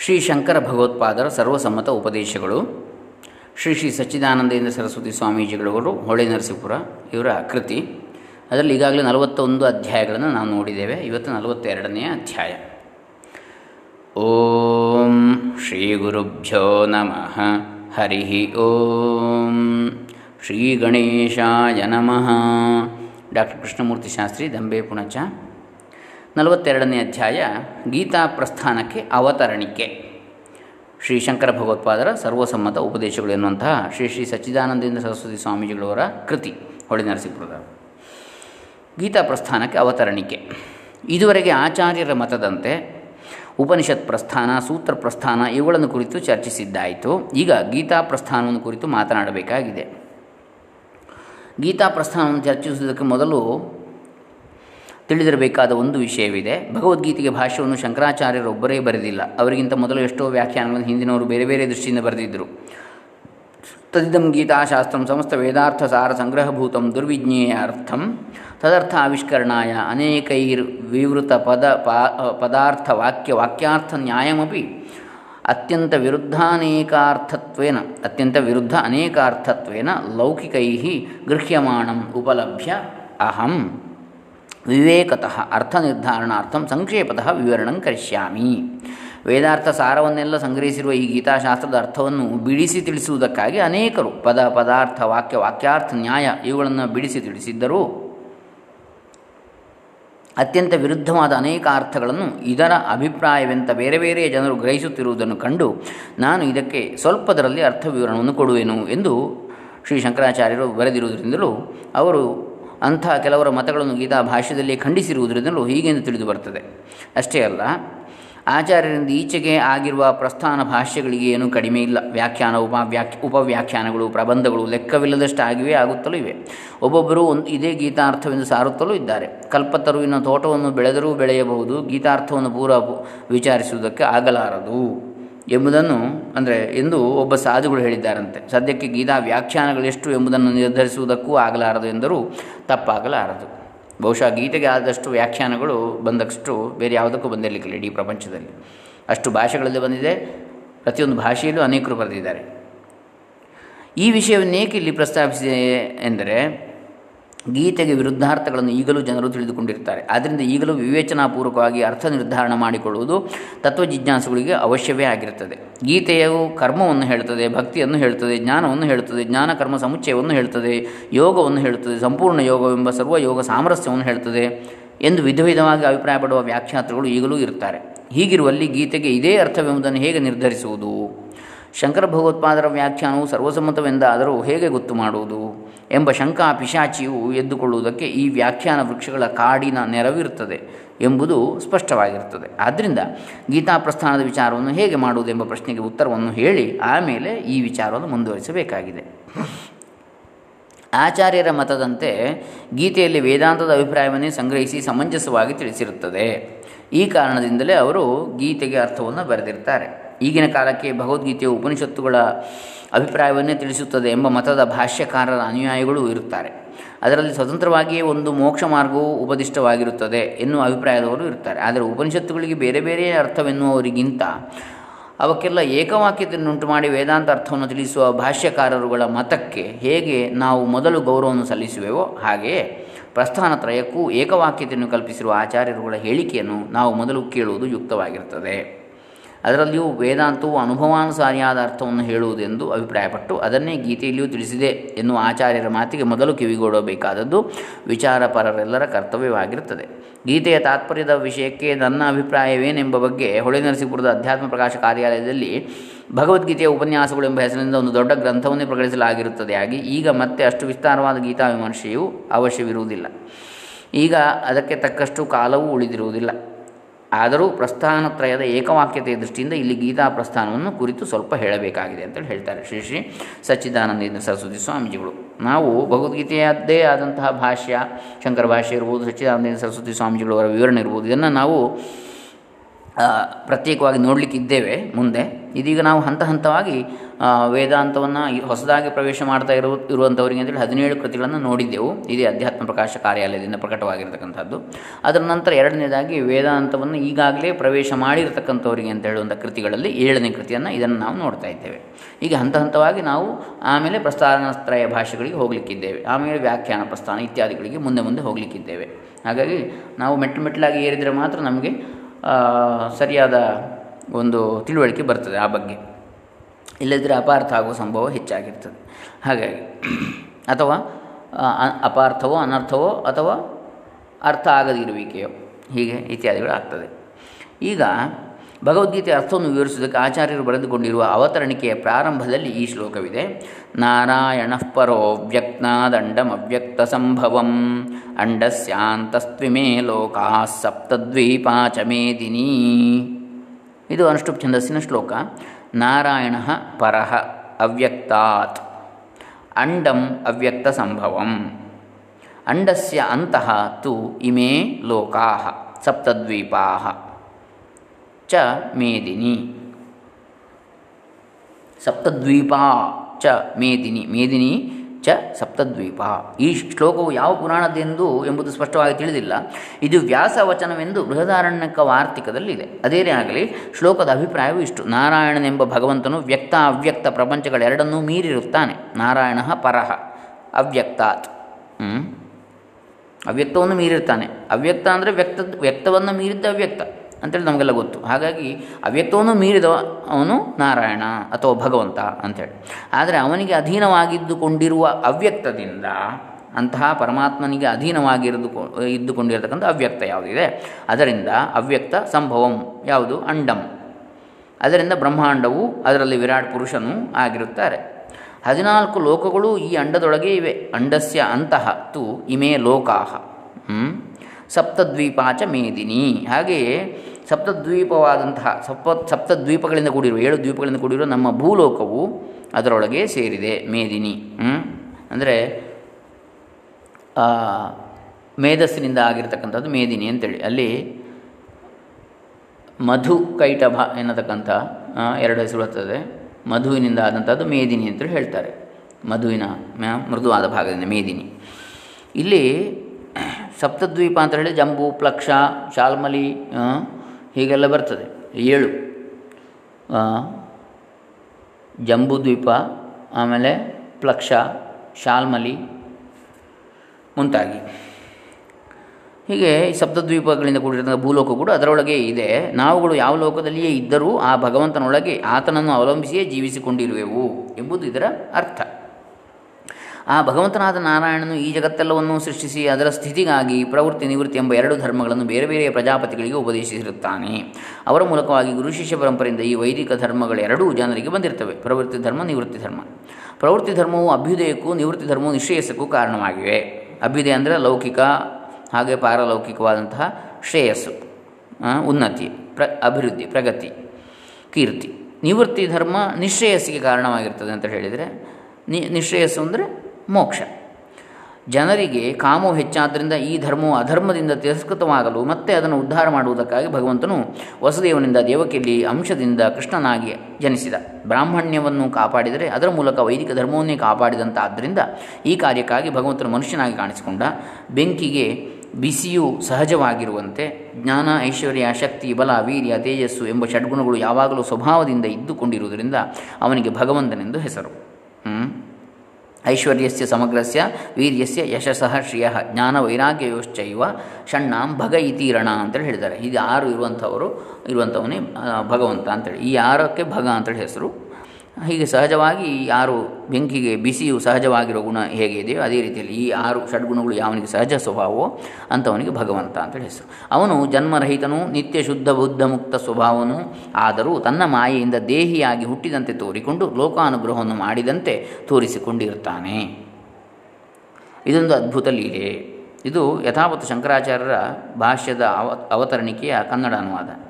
ಶ್ರೀ ಶಂಕರ ಭಗವತ್ಪಾದರ ಸರ್ವಸಮ್ಮತ ಉಪದೇಶಗಳು, ಶ್ರೀ ಶ್ರೀ ಸಚ್ಚಿದಾನಂದೇಂದ್ರ ಸರಸ್ವತಿ ಸ್ವಾಮೀಜಿಗಳವರು ಹೊಳೆ ನರಸೀಪುರ, ಇವರ ಕೃತಿ. ಅದರಲ್ಲಿ ಈಗಾಗಲೇ ನಲವತ್ತೊಂದು ಅಧ್ಯಾಯಗಳನ್ನು ನಾವು ನೋಡಿದ್ದೇವೆ. ಇವತ್ತು ನಲವತ್ತೆರಡನೆಯ ಅಧ್ಯಾಯ. ಓಂ ಶ್ರೀ ಗುರುಭ್ಯೋ ನಮಃ. ಹರಿ ಓಂ ಶ್ರೀ ಗಣೇಶಾಯ ನಮಃ. ಡಾಕ್ಟರ್ ಕೃಷ್ಣಮೂರ್ತಿ ಶಾಸ್ತ್ರಿ ದಂಬೆ ಪುಣಚ. ನಲವತ್ತೆರಡನೇ ಅಧ್ಯಾಯ ಗೀತಾ ಪ್ರಸ್ಥಾನಕ್ಕೆ ಅವತರಣಿಕೆ. ಶ್ರೀ ಶಂಕರ ಭಗವತ್ಪಾದರ ಸರ್ವಸಮ್ಮತ ಉಪದೇಶಗಳು ಎನ್ನುವಂತಹ ಶ್ರೀ ಶ್ರೀ ಸಚ್ಚಿದಾನಂದೇಂದ್ರ ಸರಸ್ವತಿ ಸ್ವಾಮೀಜಿಗಳವರ ಕೃತಿ, ಹೊಳೆ ನರಸೀಪುರದ. ಗೀತಾ ಪ್ರಸ್ಥಾನಕ್ಕೆ ಅವತರಣಿಕೆ. ಇದುವರೆಗೆ ಆಚಾರ್ಯರ ಮತದಂತೆ ಉಪನಿಷತ್ ಪ್ರಸ್ಥಾನ, ಸೂತ್ರ ಪ್ರಸ್ಥಾನ ಇವುಗಳನ್ನು ಕುರಿತು ಚರ್ಚಿಸಿದ್ದಾಯಿತು. ಈಗ ಗೀತಾ ಪ್ರಸ್ಥಾನವನ್ನು ಕುರಿತು ಮಾತನಾಡಬೇಕಾಗಿದೆ. ಗೀತಾ ಪ್ರಸ್ಥಾನವನ್ನು ಚರ್ಚಿಸುವುದಕ್ಕೆ ಮೊದಲು ತಿಳಿದಿರಬೇಕಾದ ಒಂದು ವಿಷಯವಿದೆ. ಭಗವದ್ಗೀತೆಗೆ ಭಾಷ್ಯವನ್ನು ಶಂಕರಾಚಾರ್ಯರೊಬ್ಬರೇ ಬರೆದಿಲ್ಲ. ಅವರಿಗಿಂತ ಮೊದಲು ಎಷ್ಟೋ ವ್ಯಾಖ್ಯಾನಗಳನ್ನು ಹಿಂದಿನವರು ಬೇರೆ ಬೇರೆ ದೃಷ್ಟಿಯಿಂದ ಬರೆದಿದ್ದರು ತದಿದಂ ಗೀತಾಶಾಸ್ತ್ರಂ ಸಮಸ್ತ ವೇದಾರ್ಥ ಸಾರ ಸಂಗ್ರಹಭೂತಂ ದುರ್ವಿಜ್ಞೇಯ ಅರ್ಥಂ ತದರ್ಥ ಆವಿಷ್ಕರಣಾಯ ಅನೇಕೈರ್ ವಿವೃತ ಪದ ಪದಾರ್ಥ ವಾಕ್ಯ ವಾಕ್ಯಾರ್ಥ ನ್ಯಾಯಮಪಿ ಅತ್ಯಂತ ವಿರುದ್ಧಾನೇಕಾರ್ಥತ್ವೇನ, ಅತ್ಯಂತ ವಿರುದ್ಧ ಅನೇಕಾರ್ಥತ್ವೇನ ಲೌಕಿಕೈ ಗೃಹ್ಯಮಾಣಂ ಉಪಲಭ್ಯ ಅಹಂ. ವಿವೇಕತಃ ಅರ್ಥ ನಿರ್ಧಾರಣಾರ್ಥಂ ಸಂಕ್ಷೇಪತಃ ವಿವರಣಂ ಕರಿಷ್ಯಾಮಿ. ವೇದಾರ್ಥ ಸಾರವನ್ನೆಲ್ಲ ಸಂಗ್ರಹಿಸಿರುವ ಈ ಗೀತಾಶಾಸ್ತ್ರದ ಅರ್ಥವನ್ನು ಬಿಡಿಸಿ ತಿಳಿಸುವುದಕ್ಕಾಗಿ ಅನೇಕರು ಪದ, ಪದಾರ್ಥ, ವಾಕ್ಯ, ವಾಕ್ಯಾರ್ಥ, ನ್ಯಾಯ ಇವುಗಳನ್ನು ಬಿಡಿಸಿ ತಿಳಿಸಿದ್ದರು. ಅತ್ಯಂತ ವಿರುದ್ಧವಾದ ಅನೇಕ ಅರ್ಥಗಳನ್ನು ಇದರ ಅಭಿಪ್ರಾಯವೆಂತ ಬೇರೆ ಬೇರೆ ಜನರು ಗ್ರಹಿಸುತ್ತಿರುವುದನ್ನು ಕಂಡು ನಾನು ಇದಕ್ಕೆ ಸ್ವಲ್ಪದರಲ್ಲಿ ಅರ್ಥ ವಿವರಣವನ್ನು ಕೊಡುವೆನು ಎಂದು ಶ್ರೀ ಶಂಕರಾಚಾರ್ಯರು ಬರೆದಿರುವುದರಿಂದಲೂ ಅವರು ಅಂಥ ಕೆಲವರ ಮತಗಳನ್ನು ಗೀತಾ ಭಾಷ್ಯದಲ್ಲಿ ಖಂಡಿಸಿರುವುದರಿಂದಲೂ ಹೀಗೆಂದು ತಿಳಿದು ಬರ್ತದೆ. ಅಷ್ಟೇ ಅಲ್ಲ, ಆಚಾರ್ಯರಿಂದ ಈಚೆಗೆ ಆಗಿರುವ ಪ್ರಸ್ಥಾನ ಭಾಷ್ಯಗಳಿಗೆ ಏನೂ ಕಡಿಮೆ ಇಲ್ಲ. ವ್ಯಾಖ್ಯಾನ ಉಪವ್ಯಾಖ್ಯ ಉಪವ್ಯಾಖ್ಯಾನಗಳು, ಪ್ರಬಂಧಗಳು ಲೆಕ್ಕವಿಲ್ಲದಷ್ಟು ಆಗಿವೆ ಆಗುತ್ತಲೂ ಇವೆ. ಒಬ್ಬೊಬ್ಬರು ಒಂದು ಇದೇ ಗೀತಾರ್ಥವೆಂದು ಸಾರುತ್ತಲೂ ಇದ್ದಾರೆ. ಕಲ್ಪತರುವಿನ ತೋಟವನ್ನು ಬೆಳೆದರೂ ಬೆಳೆಯಬಹುದು, ಗೀತಾರ್ಥವನ್ನು ಪೂರ ವಿಚಾರಿಸುವುದಕ್ಕೆ ಆಗಲಾರದು. ಎಂಬುದನ್ನು, ಅಂದರೆ ಎಂದು ಒಬ್ಬ ಸಾಧುಗಳು ಹೇಳಿದ್ದಾರಂತೆ. ಸದ್ಯಕ್ಕೆ ಗೀತಾ ವ್ಯಾಖ್ಯಾನಗಳೆಷ್ಟು ಎಂಬುದನ್ನು ನಿರ್ಧರಿಸುವುದಕ್ಕೂ ಆಗಲಾರದು ಎಂದರೂ ತಪ್ಪಾಗಲಾರದು. ಬಹುಶಃ ಗೀತೆಗೆ ಆದಷ್ಟು ವ್ಯಾಖ್ಯಾನಗಳು ಬಂದಷ್ಟು ಬೇರೆ ಯಾವುದಕ್ಕೂ ಬಂದಿರಲಿಕ್ಕಿಲ್ಲ ಇಡೀ ಪ್ರಪಂಚದಲ್ಲಿ. ಅಷ್ಟು ಭಾಷೆಗಳಲ್ಲಿ ಬಂದಿದೆ, ಪ್ರತಿಯೊಂದು ಭಾಷೆಯಲ್ಲೂ ಅನೇಕರು ಬರೆದಿದ್ದಾರೆ. ಈ ವಿಷಯವನ್ನೇಕೆ ಇಲ್ಲಿ ಪ್ರಸ್ತಾಪಿಸಿದೆ ಎಂದರೆ ಗೀತೆಗೆ ವಿರುದ್ಧಾರ್ಥಗಳನ್ನು ಈಗಲೂ ಜನರು ತಿಳಿದುಕೊಂಡಿರ್ತಾರೆ. ಆದ್ದರಿಂದ ಈಗಲೂ ವಿವೇಚನಾಪೂರ್ವಕವಾಗಿ ಅರ್ಥ ನಿರ್ಧಾರಣ ಮಾಡಿಕೊಳ್ಳುವುದು ತತ್ವಜಿಜ್ಞಾಸುಗಳಿಗೆ ಅವಶ್ಯವೇ ಆಗಿರುತ್ತದೆ. ಗೀತೆಯು ಕರ್ಮವನ್ನು ಹೇಳುತ್ತದೆ, ಭಕ್ತಿಯನ್ನು ಹೇಳುತ್ತದೆ, ಜ್ಞಾನವನ್ನು ಹೇಳುತ್ತದೆ, ಜ್ಞಾನ, ಕರ್ಮ, ಸಮುಚ್ಚಯವನ್ನು ಹೇಳುತ್ತದೆ, ಯೋಗವನ್ನು ಹೇಳುತ್ತದೆ, ಸಂಪೂರ್ಣ ಯೋಗವೆಂಬ ಸರ್ವ ಯೋಗ ಸಾಮರಸ್ಯವನ್ನು ಹೇಳುತ್ತದೆ ಎಂದು ವಿಧ ವಿಧವಾಗಿ ಅಭಿಪ್ರಾಯಪಡುವ ವ್ಯಾಖ್ಯಾತಗಳು ಈಗಲೂ ಇರುತ್ತಾರೆ. ಹೀಗಿರುವಲ್ಲಿ ಗೀತೆಗೆ ಇದೇ ಅರ್ಥವೆಂಬುದನ್ನು ಹೇಗೆ ನಿರ್ಧರಿಸುವುದು? ಶಂಕರ ಭಗವತ್ಪಾದರ ವ್ಯಾಖ್ಯಾನವು ಸರ್ವಸಮ್ಮತವೆಂದಾದರೂ ಹೇಗೆ ಗೊತ್ತು ಮಾಡುವುದು ಎಂಬ ಶಂಕಾ ಪಿಶಾಚಿಯು ಎದ್ದುಕೊಳ್ಳುವುದಕ್ಕೆ ಈ ವ್ಯಾಖ್ಯಾನ ವೃಕ್ಷಗಳ ಕಾಡಿನ ನೆರವಿರುತ್ತದೆ ಎಂಬುದು ಸ್ಪಷ್ಟವಾಗಿರುತ್ತದೆ. ಆದ್ದರಿಂದ ಗೀತಾ ಪ್ರಸ್ಥಾನದ ವಿಚಾರವನ್ನು ಹೇಗೆ ಮಾಡುವುದು ಎಂಬ ಪ್ರಶ್ನೆಗೆ ಉತ್ತರವನ್ನು ಹೇಳಿ, ಆಮೇಲೆ ಈ ವಿಚಾರವನ್ನು ಮುಂದುವರಿಸಬೇಕಾಗಿದೆ. ಆಚಾರ್ಯರ ಮತದಂತೆ ಗೀತೆಯಲ್ಲಿ ವೇದಾಂತದ ಅಭಿಪ್ರಾಯವನ್ನೇ ಸಂಗ್ರಹಿಸಿ ಸಮಂಜಸವಾಗಿ ತಿಳಿಸಿರುತ್ತದೆ. ಈ ಕಾರಣದಿಂದಲೇ ಅವರು ಗೀತೆಗೆ ಅರ್ಥವನ್ನು ಬರೆದಿರ್ತಾರೆ ಈಗಿನ ಕಾಲಕ್ಕೆ ಭಗವದ್ಗೀತೆಯ ಉಪನಿಷತ್ತುಗಳ ಅಭಿಪ್ರಾಯವನ್ನೇ ತಿಳಿಸುತ್ತದೆ ಎಂಬ ಮತದ ಭಾಷ್ಯಕಾರರ ಅನುಯಾಯಿಗಳು ಇರುತ್ತಾರೆ. ಅದರಲ್ಲಿ ಸ್ವತಂತ್ರವಾಗಿಯೇ ಒಂದು ಮೋಕ್ಷ ಮಾರ್ಗವು ಉಪದಿಷ್ಟವಾಗಿರುತ್ತದೆ ಎನ್ನುವ ಅಭಿಪ್ರಾಯದವರು ಇರ್ತಾರೆ ಆದರೆ ಉಪನಿಷತ್ತುಗಳಿಗೆ ಬೇರೆ ಬೇರೆ ಅರ್ಥವೆನ್ನುವರಿಗಿಂತ ಅವಕ್ಕೆಲ್ಲ ಏಕವಾಕ್ಯತೆಯನ್ನುಂಟು ಮಾಡಿ ವೇದಾಂತ ಅರ್ಥವನ್ನು ತಿಳಿಸುವ ಭಾಷ್ಯಕಾರರುಗಳ ಮತಕ್ಕೆ ಹೇಗೆ ನಾವು ಮೊದಲು ಗೌರವವನ್ನು ಸಲ್ಲಿಸುವೆವೋ ಹಾಗೆಯೇ ಪ್ರಸ್ಥಾನತ್ರಯಕ್ಕೂ ಏಕವಾಕ್ಯತೆಯನ್ನು ಕಲ್ಪಿಸಿರುವ ಆಚಾರ್ಯರುಗಳ ಹೇಳಿಕೆಯನ್ನು ನಾವು ಮೊದಲು ಕೇಳುವುದು ಯುಕ್ತವಾಗಿರುತ್ತದೆ. ಅದರಲ್ಲಿಯೂ ವೇದಾಂತವು ಅನುಭವಾನುಸಾರಿಯಾದ ಅರ್ಥವನ್ನು ಹೇಳುವುದೆಂದು ಅಭಿಪ್ರಾಯಪಟ್ಟು ಅದನ್ನೇ ಗೀತೆಯಲ್ಲಿಯೂ ತಿಳಿಸಿದೆ ಎನ್ನುವ ಆಚಾರ್ಯರ ಮಾತಿಗೆ ಮೊದಲು ಕಿವಿಗೊಡಬೇಕಾದದ್ದು ವಿಚಾರಪರರೆಲ್ಲರ ಕರ್ತವ್ಯವಾಗಿರುತ್ತದೆ. ಗೀತೆಯ ತಾತ್ಪರ್ಯದ ವಿಷಯಕ್ಕೆ ನನ್ನ ಅಭಿಪ್ರಾಯವೇನೆಂಬ ಬಗ್ಗೆ ಹೊಳೆ ನರಸೀಪುರದ ಅಧ್ಯಾತ್ಮ ಪ್ರಕಾಶ ಕಾರ್ಯಾಲಯದಲ್ಲಿ ಭಗವದ್ಗೀತೆಯ ಉಪನ್ಯಾಸಗಳು ಎಂಬ ಹೆಸರಿನಿಂದ ಒಂದು ದೊಡ್ಡ ಗ್ರಂಥವನ್ನೇ ಪ್ರಕಟಿಸಲಾಗಿರುತ್ತದೆ ಆಗಿ ಈಗ ಮತ್ತೆ ಅಷ್ಟು ವಿಸ್ತಾರವಾದ ಗೀತಾ ವಿಮರ್ಶೆಯು ಅವಶ್ಯವಿರುವುದಿಲ್ಲ. ಈಗ ಅದಕ್ಕೆ ತಕ್ಕಷ್ಟು ಕಾಲವೂ ಉಳಿದಿರುವುದಿಲ್ಲ. ಆದರೂ ಪ್ರಸ್ಥಾನತ್ರಯದ ಏಕವಾಕ್ಯತೆಯ ದೃಷ್ಟಿಯಿಂದ ಇಲ್ಲಿ ಗೀತಾ ಪ್ರಸ್ಥಾನವನ್ನು ಕುರಿತು ಸ್ವಲ್ಪ ಹೇಳಬೇಕಾಗಿದೆ ಅಂತೇಳಿ ಹೇಳ್ತಾರೆ. ಶ್ರೀ ಶ್ರೀ ಸಚ್ಚಿದಾನಂದೇಂದ್ರ ಸರಸ್ವತಿ ಸ್ವಾಮೀಜಿಗಳು. ನಾವು ಭಗವದ್ಗೀತೆಯದ್ದೇ ಆದಂತಹ ಭಾಷ್ಯ, ಶಂಕರ ಭಾಷ್ಯ ಇರ್ಬೋದು, ಸಚ್ಚಿದಾನಂದೇಂದ್ರ ಸರಸ್ವತಿ ಸ್ವಾಮೀಜಿಗಳವರ ವಿವರಣೆ ಇರ್ಬೋದು, ಇದನ್ನು ನಾವು ಪ್ರತ್ಯೇಕವಾಗಿ ನೋಡಲಿಕ್ಕಿದ್ದೇವೆ ಮುಂದೆ. ಇದೀಗ ನಾವು ಹಂತ ಹಂತವಾಗಿ ವೇದಾಂತವನ್ನು ಹೊಸದಾಗಿ ಪ್ರವೇಶ ಮಾಡ್ತಾ ಇರುವ ಇರುವಂಥವರಿಗೆ ಅಂತೇಳಿ ಹದಿನೇಳು ಕೃತಿಗಳನ್ನು ನೋಡಿದ್ದೆವು. ಇದೇ ಅಧ್ಯಾತ್ಮ ಪ್ರಕಾಶ ಕಾರ್ಯಾಲಯದಿಂದ ಪ್ರಕಟವಾಗಿರತಕ್ಕಂಥದ್ದು. ಅದರ ನಂತರ ಎರಡನೇದಾಗಿ ವೇದಾಂತವನ್ನು ಈಗಾಗಲೇ ಪ್ರವೇಶ ಮಾಡಿರತಕ್ಕಂಥವರಿಗೆ ಅಂತ ಹೇಳುವಂಥ ಕೃತಿಗಳಲ್ಲಿ ಏಳನೇ ಕೃತಿಯನ್ನು ಇದನ್ನು ನಾವು ನೋಡ್ತಾ ಇದ್ದೇವೆ. ಈಗ ಹಂತ ಹಂತವಾಗಿ ನಾವು ಆಮೇಲೆ ಪ್ರಸ್ಥಾನತ್ರಯ ಭಾಷೆಗಳಿಗೆ ಹೋಗಲಿಕ್ಕಿದ್ದೇವೆ. ಆಮೇಲೆ ವ್ಯಾಖ್ಯಾನ ಪ್ರಸ್ಥಾನ ಇತ್ಯಾದಿಗಳಿಗೆ ಮುಂದೆ ಮುಂದೆ ಹೋಗಲಿಕ್ಕಿದ್ದೇವೆ. ಹಾಗಾಗಿ ನಾವು ಮೆಟ್ಟು ಮೆಟ್ಟಲಾಗಿ ಏರಿದರೆ ಮಾತ್ರ ನಮಗೆ ಸರಿಯಾದ ಒಂದು ತಿಳುವಳಿಕೆ ಬರ್ತದೆ ಆ ಬಗ್ಗೆ. ಇಲ್ಲದಿದ್ದರೆ ಅಪಾರ್ಥ ಆಗುವ ಸಂಭವ ಹೆಚ್ಚಾಗಿರ್ತದೆ. ಹಾಗಾಗಿ, ಅಥವಾ ಅಪಾರ್ಥವೋ, ಅನರ್ಥವೋ, ಅಥವಾ ಅರ್ಥ ಆಗದಿರುವಿಕೆಯೋ, ಹೀಗೆ ಇತ್ಯಾದಿಗಳಾಗ್ತದೆ ಈಗ, ಭಗವದ್ಗೀತೆ ಅರ್ಥವನ್ನು ವಿವರಿಸುವುದಕ್ಕೆ ಆಚಾರ್ಯರು ಬರೆದುಕೊಂಡಿರುವ ಅವತರಣಿಕೆಯ ಪ್ರಾರಂಭದಲ್ಲಿ ಈ ಶ್ಲೋಕವಿದೆ. ನಾರಾಯಣ ಪರೋ ವ್ಯಕ್ತ ಸಂಭವಂ, ಅಂಡಸ್ಯಾಂತಸ್ತ್ವಿಮೇ ಲೋಕಾ ಸಪ್ತದ್ವೀಪಾಚ ಮೇದಿನಿ. ಇದು ಅನುಷ್ಠುಪ್ ಛಂದಸ್ಸಿನ ಶ್ಲೋಕ. ನಾರಾಯಣ ಪರಃ ಅವ್ಯಕ್ತಾತ್ ಅಂಡಂ ಅವ್ಯಕ್ತ ಸಂಭವಂ ಅಂಡಸ್ಯ ಅಂತಃ ತು ಇಮೇ ಲೋಕಾ ಸಪ್ತದ್ವೀಪಾ ಚ ಮೇದಿನಿ ಸಪ್ತದ್ವೀಪ ಚ ಮೇದಿನಿ ಮೇದಿನಿ ಚ ಸಪ್ತದ್ವೀಪ. ಈ ಶ್ಲೋಕವು ಯಾವ ಪುರಾಣದೆಂದು ಎಂಬುದು ಸ್ಪಷ್ಟವಾಗಿ ತಿಳಿದಿಲ್ಲ. ಇದು ವ್ಯಾಸ ವಚನವೆಂದು ಬೃಹದಾರಣ್ಯಕ ವಾರ್ತಿಕದಲ್ಲಿದೆ. ಅದೇನೇ ಆಗಲಿ ಶ್ಲೋಕದ ಅಭಿಪ್ರಾಯವೂ ಇಷ್ಟು. ನಾರಾಯಣನೆಂಬ ಭಗವಂತನು ವ್ಯಕ್ತ ಅವ್ಯಕ್ತ ಪ್ರಪಂಚಗಳೆರಡನ್ನೂ ಮೀರಿರುತ್ತಾನೆ. ನಾರಾಯಣ ಪರಹ ಅವ್ಯಕ್ತಾತ್. ಅವ್ಯಕ್ತವನ್ನು ಮೀರಿರ್ತಾನೆ. ಅವ್ಯಕ್ತ ಅಂದರೆ ವ್ಯಕ್ತ ವ್ಯಕ್ತವನ್ನು ಮೀರಿದ್ದ ಅವ್ಯಕ್ತ. ಅಂತೇಳಿ ನಮಗೆಲ್ಲ ಗೊತ್ತು. ಹಾಗಾಗಿ ಅವ್ಯಕ್ತವನ್ನು ಮೀರಿದವ ಅವನು ನಾರಾಯಣ ಅಥವಾ ಭಗವಂತ ಅಂಥೇಳಿ ಆದರೆ ಅವನಿಗೆ ಅಧೀನವಾಗಿದ್ದುಕೊಂಡಿರುವ ಅವ್ಯಕ್ತದಿಂದ, ಅಂತಹ ಪರಮಾತ್ಮನಿಗೆ ಅಧೀನವಾಗಿರದು ಇದ್ದುಕೊಂಡಿರತಕ್ಕಂಥ ಅವ್ಯಕ್ತ ಯಾವುದಿದೆ? ಅದರಿಂದ ಅವ್ಯಕ್ತ ಸಂಭವಂ ಯಾವುದು? ಅಂಡಂ. ಅದರಿಂದ ಬ್ರಹ್ಮಾಂಡವು ಅದರಲ್ಲಿ ವಿರಾಟ್ ಪುರುಷನೂ ಆಗಿರುತ್ತಾರೆ. ಹದಿನಾಲ್ಕು ಲೋಕಗಳು ಈ ಅಂಡದೊಳಗೆ ಇವೆ. ಅಂಡಸ್ಯ ಅಂತಹ ತು ಇಮೇ ಲೋಕಾ ಸಪ್ತದ್ವೀಪಾಚ ಮೇದಿನಿ. ಹಾಗೆಯೇ ಸಪ್ತದ್ವೀಪವಾದಂತಹ ಸಪ್ತ ಸಪ್ತದ್ವೀಪಗಳಿಂದ ಕೂಡಿರುವ, ಏಳು ದ್ವೀಪಗಳಿಂದ ಕೂಡಿರುವ ನಮ್ಮ ಭೂಲೋಕವು ಅದರೊಳಗೆ ಸೇರಿದೆ, ಮೇದಿನಿ ಅಂದರೆ ಮೇಧಸ್ಸಿನಿಂದ ಆಗಿರತಕ್ಕಂಥದ್ದು ಮೇದಿನಿ ಅಂತೇಳಿ. ಅಲ್ಲಿ ಮಧು ಕೈಟಭ ಎನ್ನತಕ್ಕಂಥ ಎರಡು ಹೆಸರು ಬರ್ತದೆ ಮಧುವಿನಿಂದ ಆದಂಥದ್ದು ಮೇದಿನಿ ಅಂತೇಳಿ ಹೇಳ್ತಾರೆ. ಮಧುವಿನ ಮೃದುವಾದ ಭಾಗದಿಂದ ಮೇದಿನಿ. ಇಲ್ಲಿ ಸಪ್ತದ್ವೀಪ ಅಂತ ಹೇಳಿ ಜಂಬೂ, ಪ್ಲಕ್ಷ, ಶಾಲ್ಮಲಿ ಹೀಗೆಲ್ಲ ಬರ್ತದೆ. ಏಳು. ಜಂಬೂದ್ವೀಪ ಆಮೇಲೆ ಪ್ಲಕ್ಷ, ಶಾಲ್ಮಲಿ ಮುಂತಾಗಿ. ಹೀಗೆ ಈ ಸಪ್ತದ್ವೀಪಗಳಿಂದ ಕೂಡಿರ್ತಕ್ಕಂಥ ಭೂಲೋಕ ಕೂಡ ಅದರೊಳಗೆ ಇದೆ. ನಾವುಗಳು ಯಾವ ಲೋಕದಲ್ಲಿಯೇ ಇದ್ದರೂ ಆ ಭಗವಂತನೊಳಗೆ ಆತನನ್ನು ಅವಲಂಬಿಸಿಯೇ ಜೀವಿಸಿಕೊಂಡಿರುವೆವು ಎಂಬುದು ಇದರ ಅರ್ಥ. ಆ ಭಗವಂತನಾದ ನಾರಾಯಣನು ಈ ಜಗತ್ತೆಲ್ಲವನ್ನು ಸೃಷ್ಟಿಸಿ ಅದರ ಸ್ಥಿತಿಗಾಗಿ ಪ್ರವೃತ್ತಿ ನಿವೃತ್ತಿ ಎಂಬ ಎರಡು ಧರ್ಮಗಳನ್ನು ಬೇರೆ ಬೇರೆ ಪ್ರಜಾಪತಿಗಳಿಗೆ ಉಪದೇಶಿಸಿರುತ್ತಾನೆ. ಅವರ ಮೂಲಕವಾಗಿ ಗುರು ಶಿಷ್ಯ ಪರಂಪರೆಯಿಂದ ಈ ವೈದಿಕ ಧರ್ಮಗಳೆರಡೂ ಜನರಿಗೆ ಬಂದಿರ್ತವೆ. ಪ್ರವೃತ್ತಿ ಧರ್ಮ, ನಿವೃತ್ತಿ ಧರ್ಮ. ಪ್ರವೃತ್ತಿ ಧರ್ಮವು ಅಭ್ಯುದಯಕ್ಕೂ ನಿವೃತ್ತಿ ಧರ್ಮವು ನಿಶ್ರೇಯಸ್ಸಕ್ಕೂ ಕಾರಣವಾಗಿವೆ. ಅಭ್ಯುದಯ ಅಂದರೆ ಲೌಕಿಕ ಹಾಗೆ ಪಾರಲೌಕಿಕವಾದಂತಹ ಶ್ರೇಯಸ್ಸು ಉನ್ನತಿ, ಪ್ರ, ಅಭಿವೃದ್ಧಿ, ಪ್ರಗತಿ, ಕೀರ್ತಿ. ನಿವೃತ್ತಿ ಧರ್ಮ ನಿಶ್ರೇಯಸ್ಸಿಗೆ ಕಾರಣವಾಗಿರ್ತದೆ ಅಂತ ಹೇಳಿದರೆ, ನಿ, ನಿಶ್ರೇಯಸ್ಸು ಅಂದರೆ ಮೋಕ್ಷ. ಜನರಿಗೆ ಕಾಮು ಹೆಚ್ಚಾದ್ದರಿಂದ ಈ ಧರ್ಮವು ಅಧರ್ಮದಿಂದ ತಿರಸ್ಕೃತವಾಗಲು ಮತ್ತೆ ಅದನ್ನು ಉದ್ಧಾರ ಮಾಡುವುದಕ್ಕಾಗಿ ಭಗವಂತನು ವಸುದೇವನಿಂದ ದೇವಕಿಯಲ್ಲಿ ಅಂಶದಿಂದ ಕೃಷ್ಣನಾಗಿ ಜನಿಸಿದ. ಬ್ರಾಹ್ಮಣ್ಯವನ್ನು ಕಾಪಾಡಿದರೆ ಅದರ ಮೂಲಕ ವೈದಿಕ ಧರ್ಮವನ್ನೇ ಕಾಪಾಡಿದಂತಾದ್ದರಿಂದ ಈ ಕಾರ್ಯಕ್ಕಾಗಿ ಭಗವಂತನು ಮನುಷ್ಯನಾಗಿ ಕಾಣಿಸಿಕೊಂಡ. ಬೆಂಕಿಗೆ ಬಿಸಿಯು ಸಹಜವಾಗಿರುವಂತೆ ಜ್ಞಾನ, ಐಶ್ವರ್ಯ, ಶಕ್ತಿ, ಬಲ, ವೀರ್ಯ, ತೇಜಸ್ಸು ಎಂಬ ಷಡ್ಗುಣಗಳು ಯಾವಾಗಲೂ ಸ್ವಭಾವದಿಂದ ಇದ್ದುಕೊಂಡಿರುವುದರಿಂದ ಅವನಿಗೆ ಭಗವಂತನೆಂದು ಹೆಸರು. ಐಶ್ವರ್ಯಸ್ಯ ಸಮಗ್ರಸ್ಯ ವೀರ್ಯಸ್ಯ ಯಶಸಃ ಶ್ರಿಯ ಜ್ಞಾನ ವೈರಾಗ್ಯಯೋಶ್ಚೈವ ಷಣ್ಣಾಂ ಭಗ ಇತೀರಣ ಅಂತೇಳಿ ಹೇಳಿದ್ದಾರೆ ಇದು ಆರು ಇರುವಂಥವರು, ಇರುವಂಥವನೇ ಭಗವಂತ ಅಂತೇಳಿ. ಈ ಆರಕ್ಕೆ ಭಗ ಅಂತೇಳಿ ಹೆಸರು. ಹೀಗೆ ಸಹಜವಾಗಿ ಈ ಆರು ಬೆಂಕಿಗೆ ಬಿಸಿಯು ಸಹಜವಾಗಿರೋ ಗುಣ ಹೇಗೆ ಇದೆಯೋ ಅದೇ ರೀತಿಯಲ್ಲಿ ಈ ಆರು ಷಡ್ಗುಣಗಳು ಯಾವನಿಗೆ ಸಹಜ ಸ್ವಭಾವವೋ ಅಂಥವನಿಗೆ ಭಗವಂತ ಅಂತೇಳಿ ಹೆಸರು. ಅವನು ಜನ್ಮರಹಿತನು, ನಿತ್ಯ ಶುದ್ಧ ಬುದ್ಧ ಮುಕ್ತ ಸ್ವಭಾವನು. ಆದರೂ ತನ್ನ ಮಾಯೆಯಿಂದ ದೇಹಿಯಾಗಿ ಹುಟ್ಟಿದಂತೆ ತೋರಿಕೊಂಡು ಲೋಕಾನುಗ್ರಹವನ್ನು ಮಾಡಿದಂತೆ ತೋರಿಸಿಕೊಂಡಿರುತ್ತಾನೆ ಇದೊಂದು ಅದ್ಭುತ ಲೀಲೆ. ಇದು ಯಥಾವತ್ ಶಂಕರಾಚಾರ್ಯರ ಭಾಷ್ಯದ ಅವ, ಅವತರಣಿಕೆಯ ಕನ್ನಡ ಅನುವಾದ.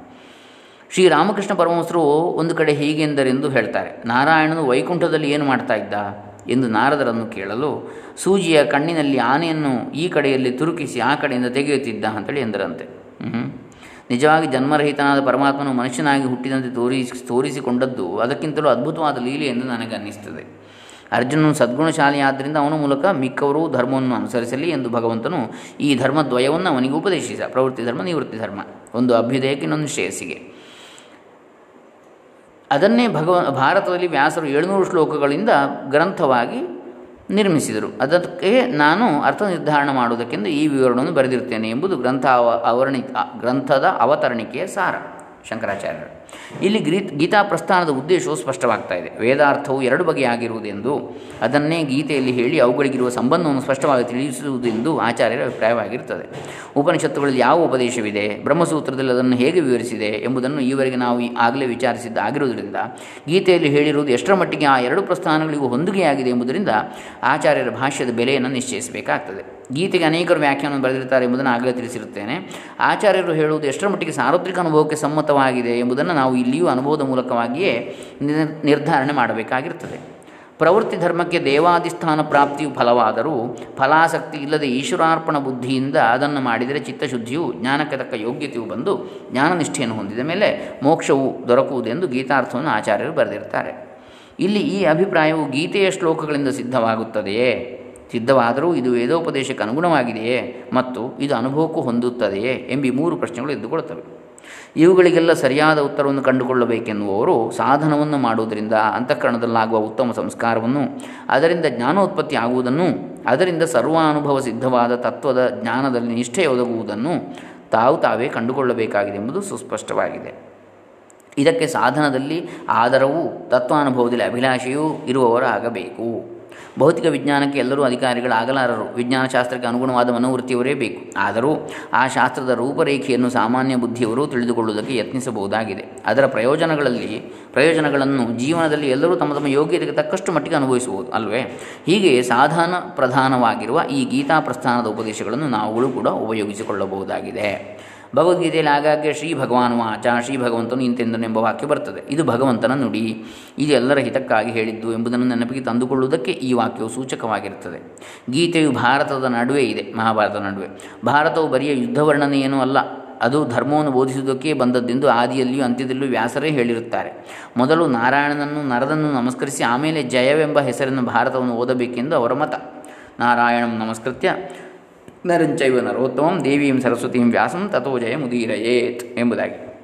ಶ್ರೀರಾಮಕೃಷ್ಣ ಪರಮಹಂಸರು ಒಂದು ಕಡೆ ಹೀಗೆಂದರೆಂದು ಹೇಳ್ತಾರೆ, ನಾರಾಯಣನು ವೈಕುಂಠದಲ್ಲಿ ಏನು ಮಾಡ್ತಾ ಇದ್ದ? ಎಂದು ನಾರದರನ್ನು ಕೇಳಲು, ಸೂಜಿಯ ಕಣ್ಣಿನಲ್ಲಿ ಆನೆಯನ್ನು ಈ ಕಡೆಯಲ್ಲಿ ತುರುಕಿಸಿ ಆ ಕಡೆಯಿಂದ ತೆಗೆಯುತ್ತಿದ್ದ ಅಂತೇಳಿ ಎಂದರಂತೆ. ನಿಜವಾಗಿ ಜನ್ಮರಹಿತನಾದ ಪರಮಾತ್ಮನು ಮನುಷ್ಯನಾಗಿ ಹುಟ್ಟಿದಂತೆ ತೋರಿಸಿ ತೋರಿಸಿಕೊಂಡದ್ದು ಅದಕ್ಕಿಂತಲೂ ಅದ್ಭುತವಾದ ಲೀಲೆ ಎಂದು ನನಗೆ ಅನ್ನಿಸ್ತದೆ ಅರ್ಜುನನು ಸದ್ಗುಣಶಾಲಿಯಾದ್ದರಿಂದ ಅವನ ಮೂಲಕ ಮಿಕ್ಕವರು ಧರ್ಮವನ್ನು ಅನುಸರಿಸಲಿ ಎಂದು ಭಗವಂತನು ಈ ಧರ್ಮದ್ವಯವನ್ನು ಅವನಿಗೆ ಉಪದೇಶಿಸ ಪ್ರವೃತ್ತಿ ಧರ್ಮ, ನಿವೃತ್ತಿ ಧರ್ಮ, ಒಂದು ಅಭ್ಯುದಯಕ್ಕೆ ಇನ್ನೊಂದು ಶ್ರೇಯಸ್ಸಿಗೆ. ಅದನ್ನೇ ಭಗವ, ಭಾರತದಲ್ಲಿ ವ್ಯಾಸರು ಏಳುನೂರು ಶ್ಲೋಕಗಳಿಂದ ಗ್ರಂಥವಾಗಿ ನಿರ್ಮಿಸಿದರು. ಅದಕ್ಕೆ ನಾನು ಅರ್ಥ ನಿರ್ಧಾರಣ ಮಾಡುವುದಕ್ಕೆಂದು ಈ ವಿವರಣವನ್ನು ಬರೆದಿರ್ತೇನೆ ಎಂಬುದು ಗ್ರಂಥ ಅವ ಅವರಣಿ ಗ್ರಂಥದ ಅವತರಣಿಕೆಯ ಸಾರ. ಶಂಕರಾಚಾರ್ಯರು. ಇಲ್ಲಿ ಗ್ರೀ ಗೀತಾ ಪ್ರಸ್ಥಾನದ ಉದ್ದೇಶವು ಸ್ಪಷ್ಟವಾಗ್ತಾ ಇದೆ. ವೇದಾರ್ಥವು ಎರಡು ಬಗೆಯಾಗಿರುವುದೆಂದು, ಅದನ್ನೇ ಗೀತೆಯಲ್ಲಿ ಹೇಳಿ ಅವುಗಳಿಗಿರುವ ಸಂಬಂಧವನ್ನು ಸ್ಪಷ್ಟವಾಗಿ ತಿಳಿಸುವುದೆಂದು ಆಚಾರ್ಯರ ಅಭಿಪ್ರಾಯವಾಗಿರುತ್ತದೆ. ಉಪನಿಷತ್ತುಗಳಲ್ಲಿ ಯಾವ ಉಪದೇಶವಿದೆ? ಬ್ರಹ್ಮಸೂತ್ರದಲ್ಲಿ ಅದನ್ನು ಹೇಗೆ ವಿವರಿಸಿದೆ ಎಂಬುದನ್ನು ಈವರೆಗೆ ನಾವು ಆಗಲೇ ವಿಚಾರಿಸಿದ್ದಾಗಿರುವುದರಿಂದ ಗೀತೆಯಲ್ಲಿ ಹೇಳಿರುವುದು ಎಷ್ಟರ ಮಟ್ಟಿಗೆ ಆ ಎರಡು ಪ್ರಸ್ಥಾನಗಳಿಗೂ ಹೊಂದಿಗೆಯಾಗಿದೆ ಎಂಬುದರಿಂದ ಆಚಾರ್ಯರ ಭಾಷ್ಯದ ಬೆಲೆಯನ್ನು ನಿಶ್ಚಯಿಸಬೇಕಾಗ್ತದೆ. ಗೀತೆಗೆ ಅನೇಕರು ವ್ಯಾಖ್ಯಾನವನ್ನು ಬರೆದಿರ್ತಾರೆ ಎಂಬುದನ್ನು ಆಗಲೇ ತಿಳಿಸಿರುತ್ತೇನೆ. ಆಚಾರ್ಯರು ಹೇಳುವುದು ಎಷ್ಟರ ಮಟ್ಟಿಗೆ ಸಾರ್ವತ್ರಿಕ ಅನುಭವಕ್ಕೆ ಸಮ್ಮತವಾಗಿದೆ ಎಂಬುದನ್ನು ನಾವು ಇಲ್ಲಿಯೂ ಅನುಭವದ ಮೂಲಕವಾಗಿಯೇ ನಿರ್ಧಾರಣೆ ಮಾಡಬೇಕಾಗಿರ್ತದೆ ಪ್ರವೃತ್ತಿ ಧರ್ಮಕ್ಕೆ ದೇವಾಧಿಷ್ಠಾನ ಪ್ರಾಪ್ತಿಯು ಫಲವಾದರೂ ಫಲಾಸಕ್ತಿ ಇಲ್ಲದೆ ಈಶ್ವರಾರ್ಪಣ ಬುದ್ಧಿಯಿಂದ ಅದನ್ನು ಮಾಡಿದರೆ ಚಿತ್ತಶುದ್ಧಿಯು ಜ್ಞಾನಕ್ಕೆ ತಕ್ಕ ಯೋಗ್ಯತೆಯು ಬಂದು ಜ್ಞಾನನಿಷ್ಠೆಯನ್ನು ಹೊಂದಿದ ಮೇಲೆ ಮೋಕ್ಷವು ದೊರಕುವುದೆಂದು ಗೀತಾರ್ಥವನ್ನು ಆಚಾರ್ಯರು ಬರೆದಿರ್ತಾರೆ ಇಲ್ಲಿ ಈ ಅಭಿಪ್ರಾಯವು ಗೀತೆಯ ಶ್ಲೋಕಗಳಿಂದ ಸಿದ್ಧವಾಗುತ್ತದೆಯೇ? ಸಿದ್ಧವಾದರೂ ಇದು ವೇದೋಪದೇಶಕ್ಕೆ ಅನುಗುಣವಾಗಿದೆಯೇ ಮತ್ತು ಇದು ಅನುಭವಕ್ಕೂ ಹೊಂದುತ್ತದೆಯೇ ಎಂಬಿ ಮೂರು ಪ್ರಶ್ನೆಗಳು ಎದ್ದುಕೊಳ್ಳುತ್ತವೆ. ಇವುಗಳಿಗೆಲ್ಲ ಸರಿಯಾದ ಉತ್ತರವನ್ನು ಕಂಡುಕೊಳ್ಳಬೇಕೆನ್ನುವವರು ಸಾಧನವನ್ನು ಮಾಡುವುದರಿಂದ ಅಂತಃಕರಣದಲ್ಲಾಗುವ ಉತ್ತಮ ಸಂಸ್ಕಾರವನ್ನು, ಅದರಿಂದ ಜ್ಞಾನೋತ್ಪತ್ತಿ ಆಗುವುದನ್ನು, ಅದರಿಂದ ಸರ್ವಾನುಭವ ಸಿದ್ಧವಾದ ತತ್ವದ ಜ್ಞಾನದಲ್ಲಿ ನಿಷ್ಠೆ ಒದಗುವುದನ್ನು ತಾವು ತಾವೇ ಕಂಡುಕೊಳ್ಳಬೇಕಾಗಿದೆ ಎಂಬುದು ಸುಸ್ಪಷ್ಟವಾಗಿದೆ. ಇದಕ್ಕೆ ಸಾಧನದಲ್ಲಿ ಆದರವು, ತತ್ವಾನುಭವದಲ್ಲಿ ಅಭಿಲಾಷೆಯೂ ಇರುವವರಾಗಬೇಕು. ಭೌತಿಕ ವಿಜ್ಞಾನಕ್ಕೆ ಎಲ್ಲರೂ ಅಧಿಕಾರಿಗಳಾಗಲಾರರು. ವಿಜ್ಞಾನಶಾಸ್ತ್ರಕ್ಕೆ ಅನುಗುಣವಾದ ಮನೋವೃತ್ತಿಯವರೇ ಬೇಕು. ಆದರೂ ಆ ಶಾಸ್ತ್ರದ ರೂಪರೇಖೆಯನ್ನು ಸಾಮಾನ್ಯ ಬುದ್ಧಿಯವರು ತಿಳಿದುಕೊಳ್ಳುವುದಕ್ಕೆ ಯತ್ನಿಸಬಹುದಾಗಿದೆ. ಅದರ ಪ್ರಯೋಜನಗಳಲ್ಲಿ, ಪ್ರಯೋಜನಗಳನ್ನು ಜೀವನದಲ್ಲಿ ಎಲ್ಲರೂ ತಮ್ಮ ತಮ್ಮ ಯೋಗ್ಯತೆಗೆ ತಕ್ಕಷ್ಟು ಮಟ್ಟಿಗೆ ಅನುಭವಿಸಬಹುದು, ಅಲ್ವೇ? ಹೀಗೆ ಸಾಧನ ಪ್ರಧಾನವಾಗಿರುವ ಈ ಗೀತಾ ಪ್ರಸ್ಥಾನದ ಉಪದೇಶಗಳನ್ನು ನಾವುಗಳು ಕೂಡ ಉಪಯೋಗಿಸಿಕೊಳ್ಳಬಹುದಾಗಿದೆ. ಭಗವದ್ಗೀತೆಯಲ್ಲಿ ಆಗಾಗ್ಗೆ ಶ್ರೀ ಭಗವಾನ್ ವಾಚ ಶ್ರೀ ಭಗವಂತನು ಇಂತೆಂದನೆಂಬ ವಾಕ್ಯ ಬರ್ತದೆ. ಇದು ಭಗವಂತನ ನುಡಿ. ಇದು ಎಲ್ಲರ ಹಿತಕ್ಕಾಗಿ ಹೇಳಿದ್ದು ಎಂಬುದನ್ನು ನೆನಪಿಗೆ ತಂದುಕೊಳ್ಳುವುದಕ್ಕೆ ಈ ವಾಕ್ಯವು ಸೂಚಕವಾಗಿರುತ್ತದೆ. ಗೀತೆಯು ಭಾರತದ ನಡುವೆ ಇದೆ, ಮಹಾಭಾರತದ ನಡುವೆ. ಭಾರತವು ಬರಿಯ ಯುದ್ಧ ವರ್ಣನೆಯೇನೂ ಅಲ್ಲ. ಅದು ಧರ್ಮವನ್ನು ಬೋಧಿಸುವುದಕ್ಕೆ ಬಂದದ್ದೆಂದು ಆದಿಯಲ್ಲಿಯೂ ಅಂತ್ಯದಲ್ಲೂ ವ್ಯಾಸರೇ ಹೇಳಿರುತ್ತಾರೆ. ಮೊದಲು ನಾರಾಯಣನನ್ನು ನರದನ್ನು ನಮಸ್ಕರಿಸಿ, ಆಮೇಲೆ ಜಯವೆಂಬ ಹೆಸರಿನ ಭಾರತವನ್ನು ಓದಬೇಕೆಂದು ಅವರ ಮತ. ನಾರಾಯಣಂ ನಮಸ್ಕೃತ್ಯ. ನರಂಚೈವ ನರೋತ್ತಮಂ ದೇವೀಂ ಸರಸ್ವತೀಂ ವ್ಯಾಸಂ ತಥೋ ಜಯ ಮುದೀರಯೇತ್ ಎಂಬುದಾಗಿ.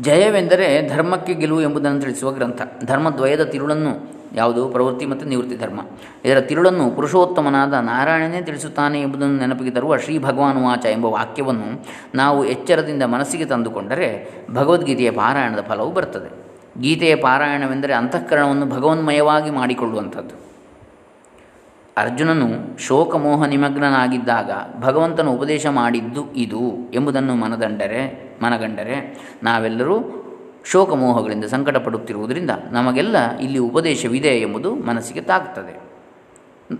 ಜಯವೆಂದರೆ ಧರ್ಮಕ್ಕೆ ಗೆಲುವು ಎಂಬುದನ್ನು ತಿಳಿಸುವ ಗ್ರಂಥ. ಧರ್ಮದ್ವಯದ ತಿರುಳನ್ನು ಯಾವುದು? ಪ್ರವೃತ್ತಿ ಮತ್ತು ನಿವೃತ್ತಿ ಧರ್ಮ. ಇದರ ತಿರುಳನ್ನು ಪುರುಷೋತ್ತಮನಾದ ನಾರಾಯಣನೇ ತಿಳಿಸುತ್ತಾನೆ ಎಂಬುದನ್ನು ನೆನಪಿಗೆ ತರುವ ಶ್ರೀ ಭಗವಾನ್ ವಾಚ ಎಂಬ ವಾಕ್ಯವನ್ನು ನಾವು ಎಚ್ಚರದಿಂದ ಮನಸ್ಸಿಗೆ ತಂದುಕೊಂಡರೆ ಭಗವದ್ಗೀತೆಯ ಪಾರಾಯಣದ ಫಲವು ಬರ್ತದೆ. ಗೀತೆಯ ಪಾರಾಯಣವೆಂದರೆ ಅಂತಃಕರಣವನ್ನು ಭಗವನ್ಮಯವಾಗಿ ಮಾಡಿಕೊಳ್ಳುವಂಥದ್ದು. ಅರ್ಜುನನು ಶೋಕಮೋಹ ನಿಮಗ್ನನಾಗಿದ್ದಾಗ ಭಗವಂತನು ಉಪದೇಶ ಮಾಡಿದ್ದು ಇದು ಎಂಬುದನ್ನು ಮನದಂಡರೆ, ಮನಗಂಡರೆ ನಾವೆಲ್ಲರೂ ಶೋಕಮೋಹಗಳಿಂದ ಸಂಕಟ ಪಡುತ್ತಿರುವುದರಿಂದ ನಮಗೆಲ್ಲ ಇಲ್ಲಿ ಉಪದೇಶವಿದೆ ಎಂಬುದು ಮನಸ್ಸಿಗೆ ತಾಗ್ತದೆ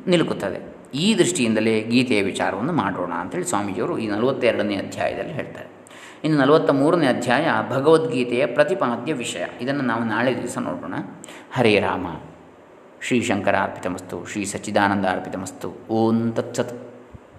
ನಿಲುಕುತ್ತದೆ. ಈ ದೃಷ್ಟಿಯಿಂದಲೇ ಗೀತೆಯ ವಿಚಾರವನ್ನು ಮಾಡೋಣ ಅಂತೇಳಿ ಸ್ವಾಮೀಜಿಯವರು ಈ ನಲವತ್ತೆರಡನೇ ಅಧ್ಯಾಯದಲ್ಲಿ ಹೇಳ್ತಾರೆ. ಇನ್ನು ನಲವತ್ತ ಮೂರನೇ ಅಧ್ಯಾಯ ಭಗವದ್ಗೀತೆಯ ಪ್ರತಿಪಾದ್ಯ ವಿಷಯ. ಇದನ್ನು ನಾವು ನಾಳೆ ದಿವಸ ನೋಡೋಣ. ಹರೇ ರಾಮ. ಶ್ರೀ ಶಂಕರಾರ್ಪಿತಮಸ್ತು ಶ್ರೀ ಸಚ್ಚಿದಾನಂದ ಅರ್ಪಿತಮಸ್ತು. ಓಂ ತತ್ಸತ್.